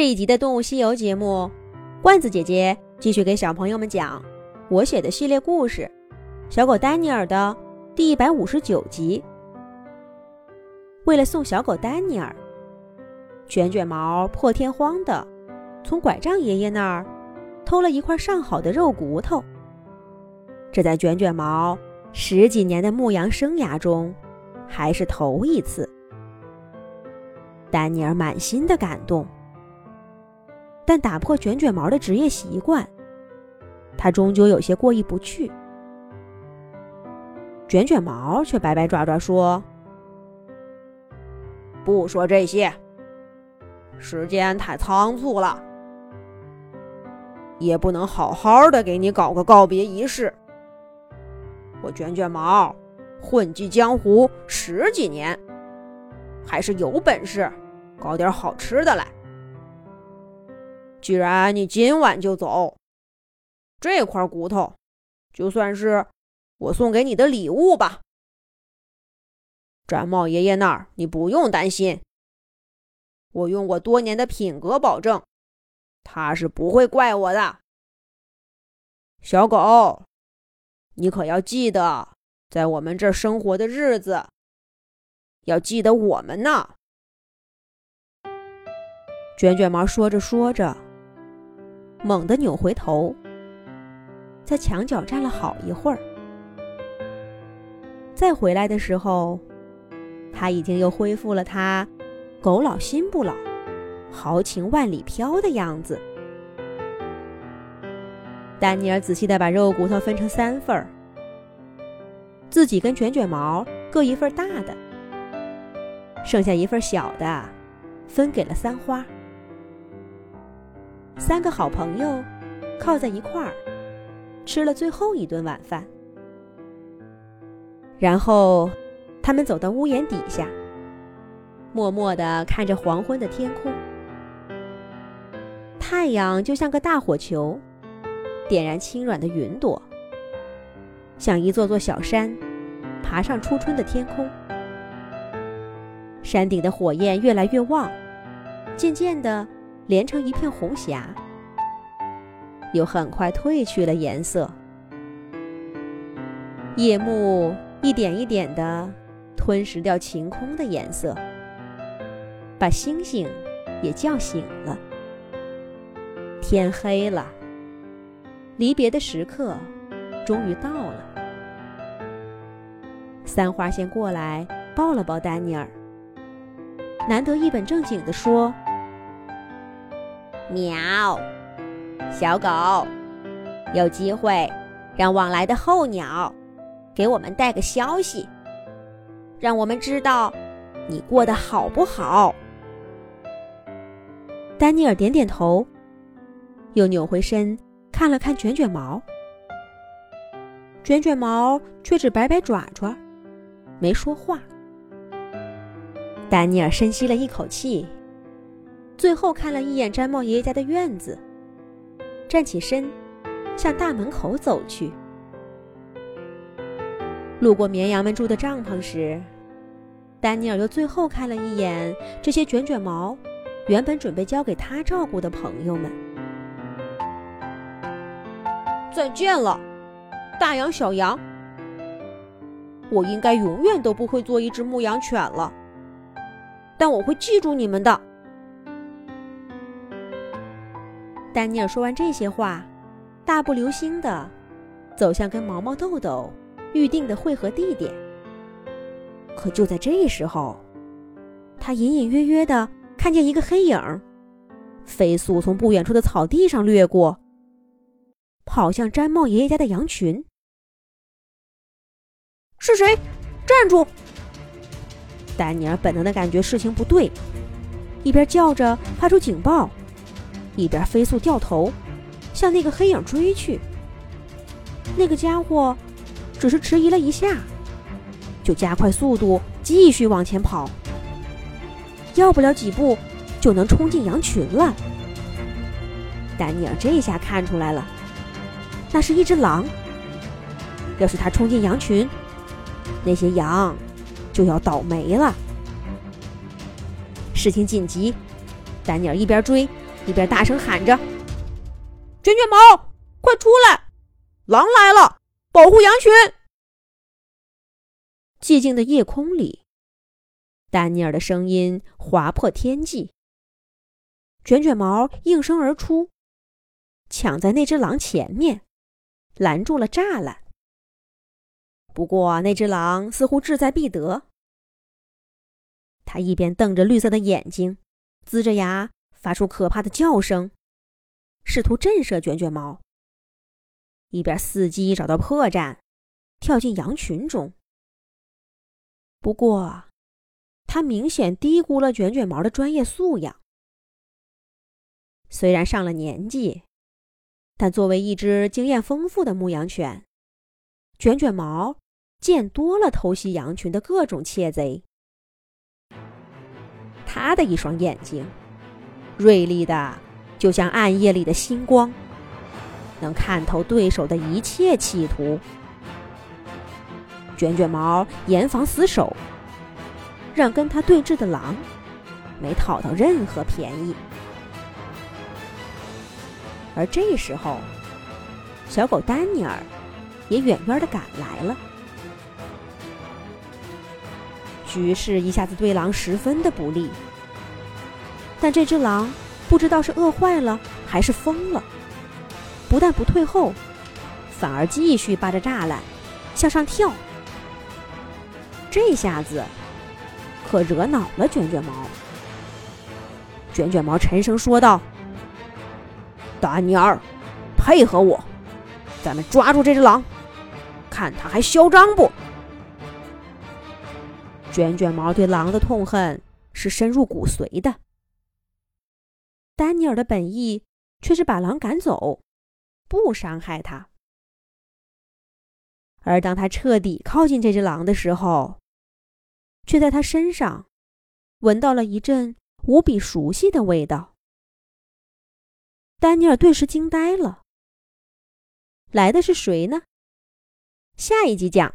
这一集的《动物西游》节目，罐子姐姐继续给小朋友们讲我写的系列故事《小狗丹尼尔》的第一百五十九集。为了送小狗丹尼尔，卷卷毛破天荒的从拐杖爷爷那儿偷了一块上好的肉骨头。这在卷卷毛十几年的牧羊生涯中，还是头一次。丹尼尔满心的感动。但打破卷卷毛的职业习惯，他终究有些过意不去。卷卷毛却摆摆爪爪说：“不说这些，时间太仓促了，也不能好好的给你搞个告别仪式。我卷卷毛混迹江湖十几年，还是有本事搞点好吃的来。”既然你今晚就走，这块骨头就算是我送给你的礼物吧。毡帽爷爷那儿你不用担心，我用我多年的品格保证，他是不会怪我的。小狗，你可要记得，在我们这生活的日子，要记得我们呢。卷卷毛说着说着。猛地扭回头，在墙角站了好一会儿。再回来的时候，他已经又恢复了他“狗老心不老，豪情万里飘”的样子。丹尼尔仔细的把肉骨头分成三份儿，自己跟卷卷毛各一份大的，剩下一份小的，分给了三花。三个好朋友靠在一块儿，吃了最后一顿晚饭。然后，他们走到屋檐底下，默默地看着黄昏的天空。太阳就像个大火球，点燃轻软的云朵，像一座座小山，爬上初春的天空。山顶的火焰越来越旺，渐渐的。连成一片红霞，又很快褪去了颜色。夜幕一点一点的吞噬掉晴空的颜色，把星星也叫醒了。天黑了，离别的时刻终于到了。三花先过来抱了抱丹尼尔，难得一本正经地说。喵，小狗，有机会让往来的候鸟给我们带个消息，让我们知道你过得好不好。丹尼尔点点头，又扭回身看了看卷卷毛，卷卷毛却只摆摆爪爪，没说话。丹尼尔深吸了一口气。最后看了一眼毡帽爷爷家的院子，站起身，向大门口走去。路过绵羊们住的帐篷时，丹尼尔又最后看了一眼这些卷卷毛原本准备交给他照顾的朋友们。再见了，大羊、小羊。我应该永远都不会做一只牧羊犬了，但我会记住你们的。丹尼尔说完这些话，大步流星地走向跟毛毛豆豆预定的会合地点。可就在这时候，他隐隐约约地看见一个黑影，飞速从不远处的草地上掠过，跑向毡帽爷爷家的羊群。是谁？站住！丹尼尔本能地感觉事情不对，一边叫着发出警报。一边飞速掉头，向那个黑影追去。那个家伙只是迟疑了一下，就加快速度继续往前跑。要不了几步，就能冲进羊群了。丹尼尔这下看出来了，那是一只狼。要是他冲进羊群，那些羊就要倒霉了。事情紧急，丹尼尔一边追。一边大声喊着：“卷卷毛，快出来！狼来了，保护羊群！”寂静的夜空里，丹尼尔的声音划破天际。卷卷毛应声而出，抢在那只狼前面，拦住了栅栏。不过，那只狼似乎志在必得。他一边瞪着绿色的眼睛，龇着牙，发出可怕的叫声，试图震慑卷卷毛；一边伺机找到破绽，跳进羊群中。不过，他明显低估了卷卷毛的专业素养。虽然上了年纪，但作为一只经验丰富的牧羊犬，卷卷毛见多了偷袭羊群的各种窃贼。他的一双眼睛，锐利的就像暗夜里的星光，能看透对手的一切企图。卷卷毛严防死守，让跟他对峙的狼没讨到任何便宜。而这时候，小狗丹尼尔也远远的赶来了。局势一下子对狼十分的不利，但这只狼不知道是饿坏了还是疯了，不但不退后，反而继续扒着栅栏向上跳。这下子可惹恼了卷卷毛。卷卷毛沉声说道：“丹尼尔，配合我，咱们抓住这只狼，看他还嚣张不？”卷卷毛对狼的痛恨是深入骨髓的。丹尼尔的本意却是把狼赶走，不伤害它。而当他彻底靠近这只狼的时候，却在他身上闻到了一阵无比熟悉的味道。丹尼尔顿时惊呆了。来的是谁呢？下一集讲。